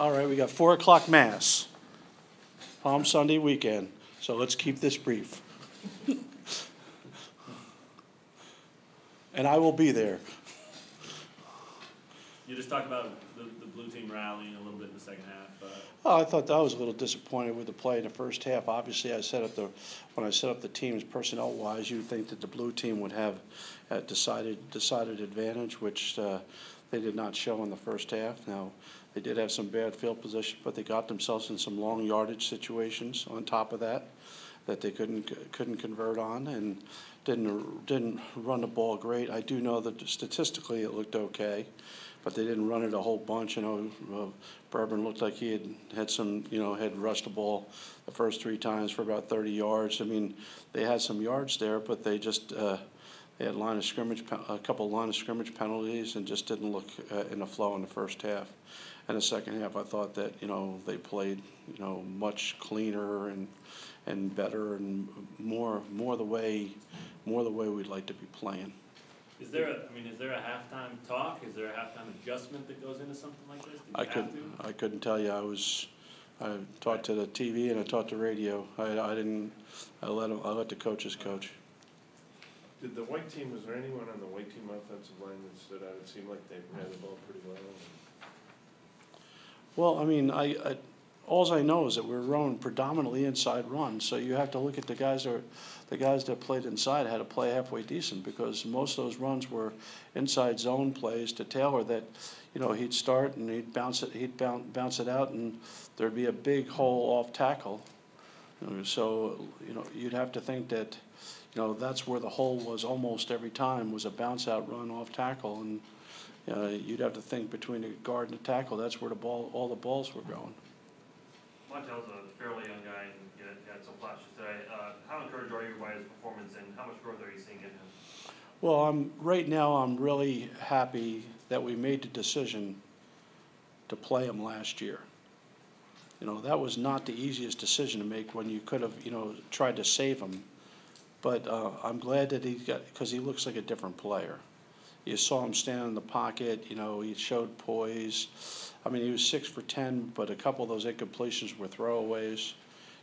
All right, we got four o'clock mass, Palm Sunday weekend, so let's keep this brief. And I will be there. You just talked about the, the blue team rallying a little bit in the second half, but Oh, I thought that was a little disappointed with the play in the first half. Obviously, I set up the, when I set up the teams personnel-wise, you'd think that the blue team would have a decided, decided advantage, which uh, they did not show in the first half. Now, they did have some bad field position, but they got themselves in some long yardage situations on top of that, that they couldn't, couldn't convert on, and didn't, didn't run the ball great. I do know that statistically it looked okay, but they didn't run it a whole bunch. You know, uh, Bourbon looked like he had had some, you know, had rushed the ball the first three times for about 30 yards. I mean, they had some yards there, but they just uh, they had line of scrimmage, a couple line of scrimmage penalties, and just didn't look uh, in the flow in the first half. And the second half, I thought that you know they played you know much cleaner and and better and more more the way more the way we'd like to be playing. is there a, I mean, is there a halftime talk? Is there a halftime adjustment that goes into something like this? I couldn't, to? I couldn't tell you, I was, I talked to the TV and I talked to radio, I, I didn't, I let 'em- I let the coaches coach. Did the white team, was there anyone on the white team offensive line that stood out? It seemed like they ran the ball pretty well. Well, I mean, I, I, alls I know is that we're running predominantly inside runs, so you have to look at the guys that, are- the guys that played inside had to play halfway decent, because most of those runs were inside zone plays to Taylor that, you know, he'd start and he'd bounce it, he'd bounce, bounce it out, and there'd be a big hole off tackle. So, you know, you'd have to think that, you know, that's where the hole was almost every time, was a bounce out run off tackle, and, uh, you'd have to think between the guard and the tackle, that's where the ball, all the balls were going. Montell's a fairly young guy and you know, had some flashes today. Uh, how encouraged are you by his performance and how much growth are you seeing in him? Well, I'm, right now, I'm really happy that we made the decision to play him last year. You know, that was not the easiest decision to make when you could have, you know, tried to save him. But, uh, I'm glad that he got, because he looks like a different player. You saw him stand in the pocket, you know, he showed poise. I mean, he was six for ten, but a couple of those incompletions were throwaways,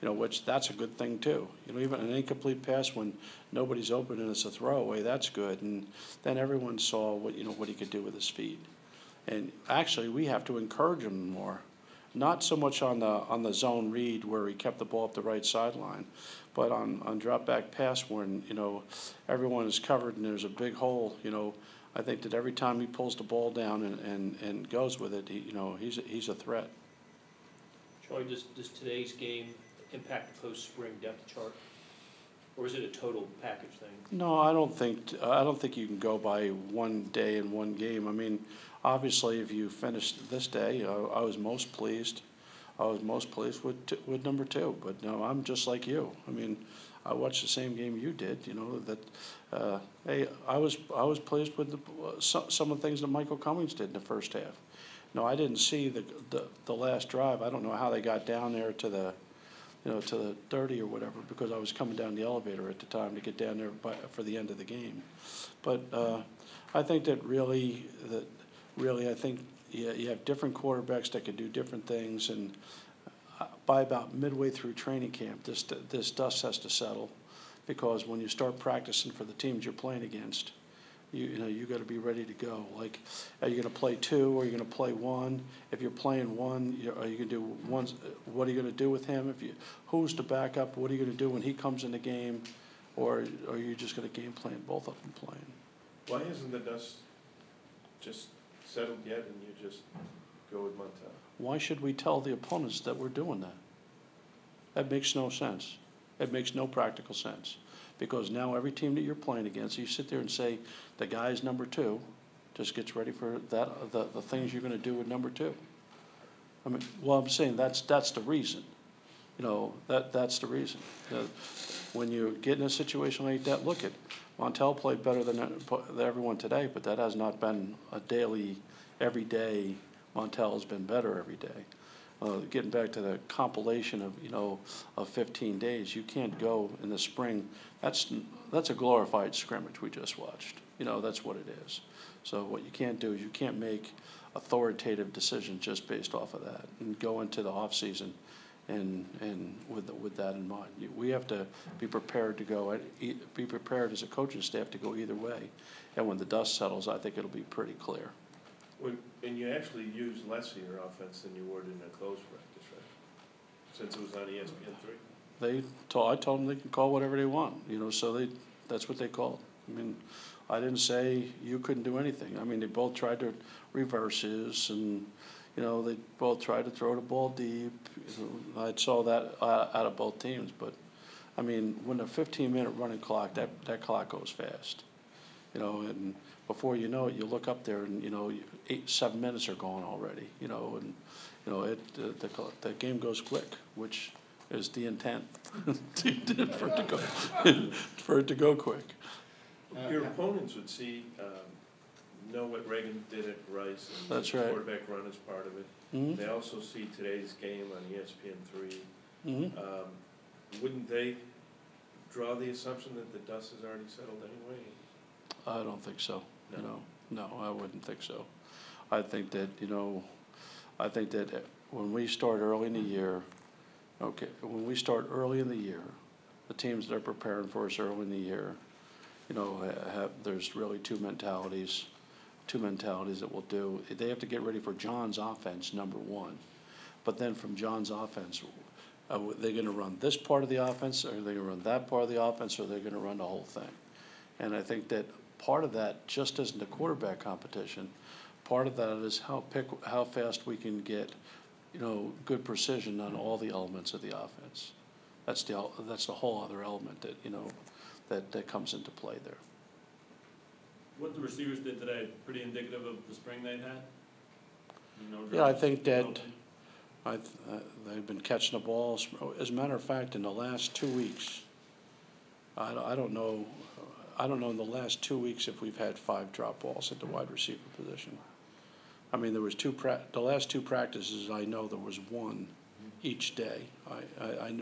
you know, which, that's a good thing too. You know, even an incomplete pass when nobody's open and it's a throwaway, that's good. And then everyone saw what, you know, what he could do with his feet. And actually, we have to encourage him more. Not so much on the, on the zone read where he kept the ball up the right sideline, but on, on drop back pass when, you know, everyone is covered and there's a big hole, you know, I think that every time he pulls the ball down and, and, and goes with it, he, you know, he's, a- he's a threat. Troy, does, does today's game impact the post-spring depth chart? Or is it a total package thing? No, I don't think, I don't think you can go by one day and one game. I mean, obviously, if you finished this day, uh, I was most pleased. I was most pleased with, t- with number two, but no, I'm just like you. I mean, I watched the same game you did, you know, that, uh, hey, I was, I was pleased with the, some, some of the things that Michael Cummings did in the first half. No, I didn't see the, the, the last drive. I don't know how they got down there to the, you know, to the thirty or whatever, because I was coming down the elevator at the time to get down there by, for the end of the game. But, uh, I think that really, that, really, I think you, you have different quarterbacks that can do different things, and uh, by about midway through training camp, this, this dust has to settle, because when you start practicing for the teams you're playing against, you, you know, you gotta be ready to go. Like, are you gonna play two, or are you gonna play one? If you're playing one, you- are you gonna do one, what are you gonna do with him? If you, who's the backup, what are you gonna do when he comes in the game? Or are you just gonna game plan both of them playing? Why isn't the dust just settled yet and you just go with Montell? Why should we tell the opponents that we're doing that? That makes no sense. It makes no practical sense. Because now every team that you're playing against, you sit there and say, the guy's number two, just gets ready for that, the, the things you're gonna do with number two. I mean, well, I'm saying that's, that's the reason. You know, that, that's the reason. The- When you get in a situation like that, look at, Montell played better than, than everyone today, but that has not been a daily, every day, Montell has been better every day. Uh, getting back to the compilation of, you know, of fifteen days, you can't go in the spring, that's, that's a glorified scrimmage we just watched. You know, that's what it is. So what you can't do is you can't make authoritative decisions just based off of that and go into the off-season and, and with, with that in mind. We have to be prepared to go, uh, e- be prepared as a coaching staff to go either way. And when the dust settles, I think it'll be pretty clear. When- And you actually used less of your offense than you would in a closed practice, right? Since it was on ESPN three. They told, I told them they can call whatever they want, you know, so they, that's what they called. I mean, I didn't say you couldn't do anything. I mean, they both tried to reverses and, you know, they both tried to throw the ball deep. I saw that uh, out of both teams, but, I mean, when a fifteen-minute running clock, that, that clock goes fast. You know, and before you know it, you look up there and, you know, eight, seven minutes are gone already, you know, and, you know, it, the, the, the game goes quick, which is the intent, for it to go, for it to go quick. Your opponents would see, um, know what Reagan did at Rice and That's the right. quarterback run is part of it. Mhm, They also see today's game on ESPN three. mhm. Um, wouldn't they draw the assumption that the dust has already settled anyway? I don't think so, you No? know, no, I wouldn't think so. I think that, you know, I think that when we start early in the year, okay, when we start early in the year, the teams that are preparing for us early in the year, you know, ha- have, there's really two mentalities, two mentalities that we'll do. They have to get ready for John's offense, number one. But then from John's offense, uh, they're gonna run this part of the offense, or they're gonna run that part of the offense, or they're gonna run the whole thing. And I think that part of that just isn't a quarterback competition. Part of that is how pick, how fast we can get, you know, good precision on all the elements of the offense. That's the, that's the whole other element that, you know, that, that comes into play there. What the receivers did today, pretty indicative of the spring they'd had? No Yeah, I think that- I, th- uh, they've been catching the balls, as a matter of fact, in the last two weeks, I, don't- I don't know, I don't know in the last two weeks if we've had five drop balls at the wide receiver position. I mean, there was two prac, the last two practices, I know there was one each day. I, I, I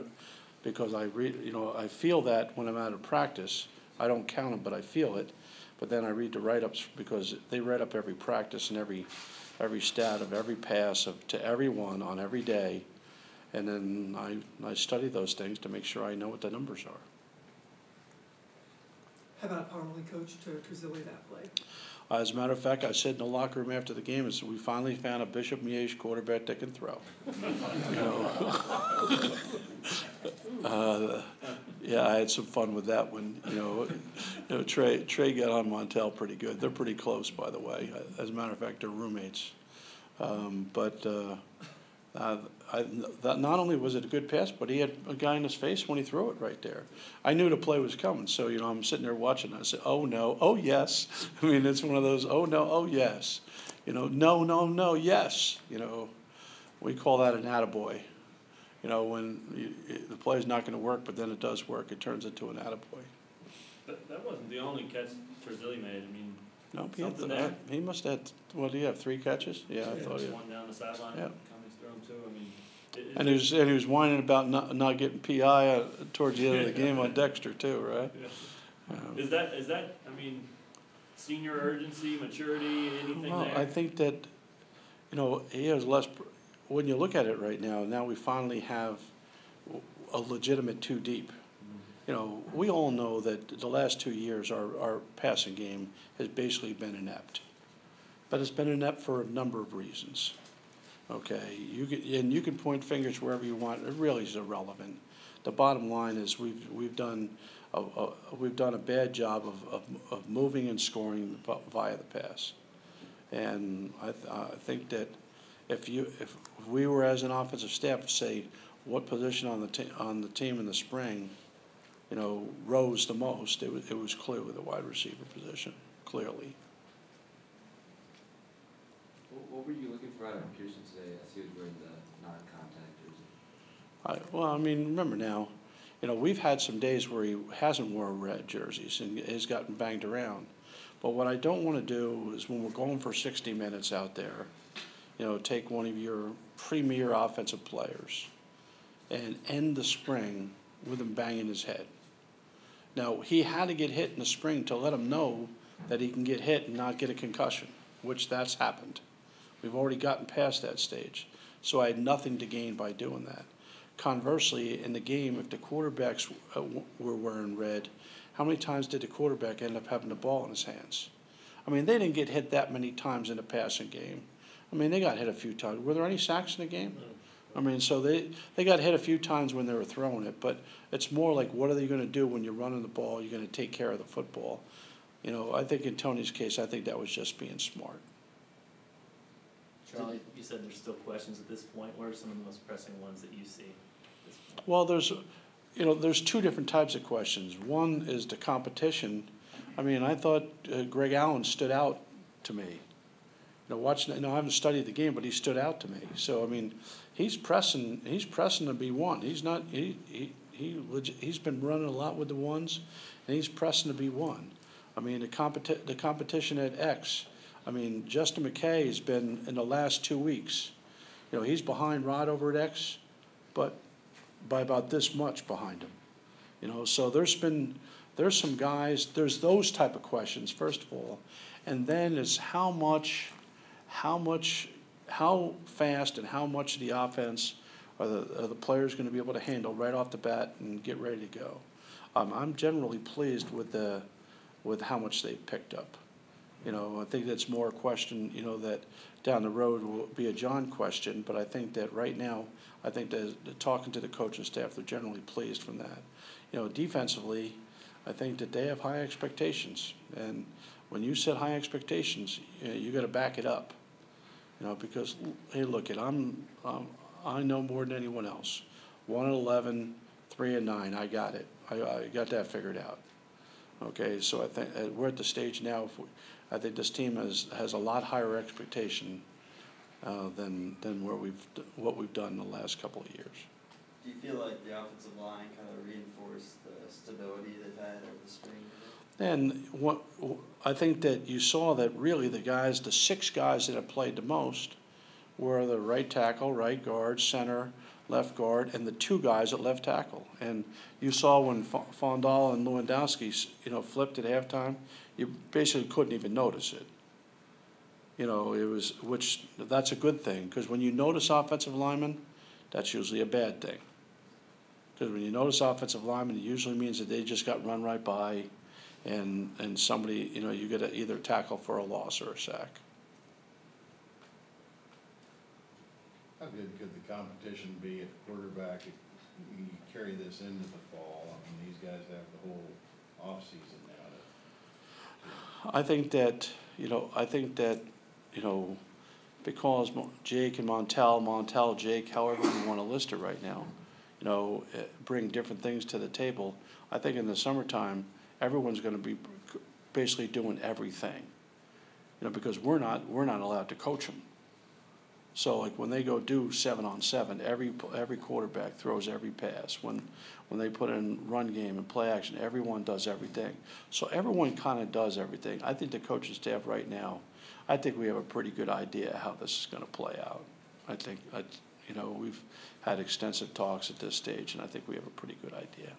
because I read, you know, I feel that when I'm out of practice, I don't count them, but I feel it. But then I read the write-ups because they write up every practice and every, every stat of every pass of, to everyone on every day. And then I, I study those things to make sure I know what the numbers are. How about our only coach to Terzilli that play? As a matter of fact, I said in the locker room after the game, is we finally found a Bishop Miege quarterback that can throw. You know? Uh, Yeah, I had some fun with that one, you know, you know, Trey, Trey got on Montell pretty good, they're pretty close, by the way, as a matter of fact, they're roommates. Um, but, uh, I, that, not only was it a good pass, but he had a guy in his face when he threw it right there. I knew the play was coming, so, you know, I'm sitting there watching, I said, oh, no, oh, yes. I mean, it's one of those, oh, no, oh, yes. You know, no, no, no, yes, you know, we call that an attaboy. You know, when you, it- the play's not gonna work, but then it does work, it turns into an attaboy. That, that wasn't the only catch Terzilli made, I mean, No, he had, th- he must have, what, do you have, three catches? Yeah, I thought he had. one down the sideline, Yeah. Cummings threw him too, I mean. it- And he was, and he was whining about not, not getting PI uh, towards the end of the game on Dexter too, right? Yeah. Um, Is that, is that, I mean, senior urgency, maturity, anything Well, I think that, you know, he has less, when you look at it right now, now we finally have a legitimate two deep. You know, we all know that the last two years, our, our passing game has basically been inept. But it's been inept for a number of reasons. Okay, you can, and you can point fingers wherever you want, it really is irrelevant. The bottom line is we've, we've done, a, a, we've done a bad job of, of, of moving and scoring via the pass. And I, th- I think that if you, if we were as an offensive staff to say, what position on the te- on the team in the spring, you know, rose the most, it was, it was clearly the wide receiver position, clearly. What, what were you looking for out of Pierson today? I see he was wearing the non-contact jersey. I, well, I mean, remember now, you know, we've had some days where he hasn't worn red jerseys and has gotten banged around. But what I don't wanna do is when we're going for sixty minutes out there, you know, take one of your premier offensive players and end the spring with him banging his head. Now, he had to get hit in the spring to let him know that he can get hit and not get a concussion, which that's happened. We've already gotten past that stage. So I had nothing to gain by doing that. Conversely, in the game, if the quarterbacks uh, were wearing red, how many times did the quarterback end up having the ball in his hands? I mean, they didn't get hit that many times in the passing game. I mean, they got hit a few times. Were there any sacks in the game? I mean, so they, they got hit a few times when they were throwing it, but it's more like, what are they gonna do when you're running the ball? You're gonna take care of the football. You know, I think in Tony's case, I think that was just being smart. Charlie, you said there's still questions at this point. What are some of the most pressing ones that you see at this point? Well, there's, you know, there's two different types of questions. One is the competition. I mean, I thought uh, Greg Allen stood out to me. Know, watching, you know, I haven't studied the game, but he stood out to me. So, I mean, he's pressing, he's pressing to be one. He's not, he, he, he legit, he's been running a lot with the ones, and he's pressing to be one. I mean, the competi- the competition at X, I mean, Justin McCay has been, in the last two weeks, you know, he's behind Rod over at X, but by about this much behind him. You know, so there's been, there's some guys, there's those type of questions, first of all. And then is how much, how much, how fast and how much the offense are the, are the players gonna be able to handle right off the bat and get ready to go? Um, I'm generally pleased with the, with how much they've picked up. You know, I think that's more a question, you know, that down the road will be a John question, but I think that right now, I think that, talking to the coaching staff, they're generally pleased from that. You know, defensively, I think that they have high expectations, and when you set high expectations, you, know, you gotta back it up. You know, because, hey, look, it, I'm, I know more than anyone else. One and eleven, three and nine, I got it, I, I got that figured out. Okay, so I think, uh, we're at the stage now, if we, I think this team has, has a lot higher expectation, uh, than, than where we've, what we've done in the last couple of years. Do you feel like the offensive line kind of reinforced the stability they've had over the spring? And what, I think that you saw that really the guys, the six guys that have played the most were the right tackle, right guard, center, left guard, and the two guys at left tackle. And you saw when Fondal and Lewandowski, you know, flipped at halftime, you basically couldn't even notice it. You know, it was, which, that's a good thing, because when you notice offensive linemen, that's usually a bad thing. Because when you notice offensive linemen, it usually means that they just got run right by, and, and somebody, you know, you gotta either tackle for a loss or a sack. How good could the competition be at quarterback if you carry this into the fall? I mean, these guys have the whole offseason now to. I think that, you know, I think that, you know, because Jake and Montell, Montell, Jake, however you wanna list it right now, you know, eh, bring different things to the table. I think in the summertime, everyone's gonna be basically doing everything. You know, because we're not, we're not allowed to coach them. So like when they go do seven on seven, every, every quarterback throws every pass. When, when they put in run game and play action, everyone does everything. So everyone kind of does everything. I think the coaching staff right now, I think we have a pretty good idea how this is gonna play out. I think, I, you know, we've had extensive talks at this stage, and I think we have a pretty good idea.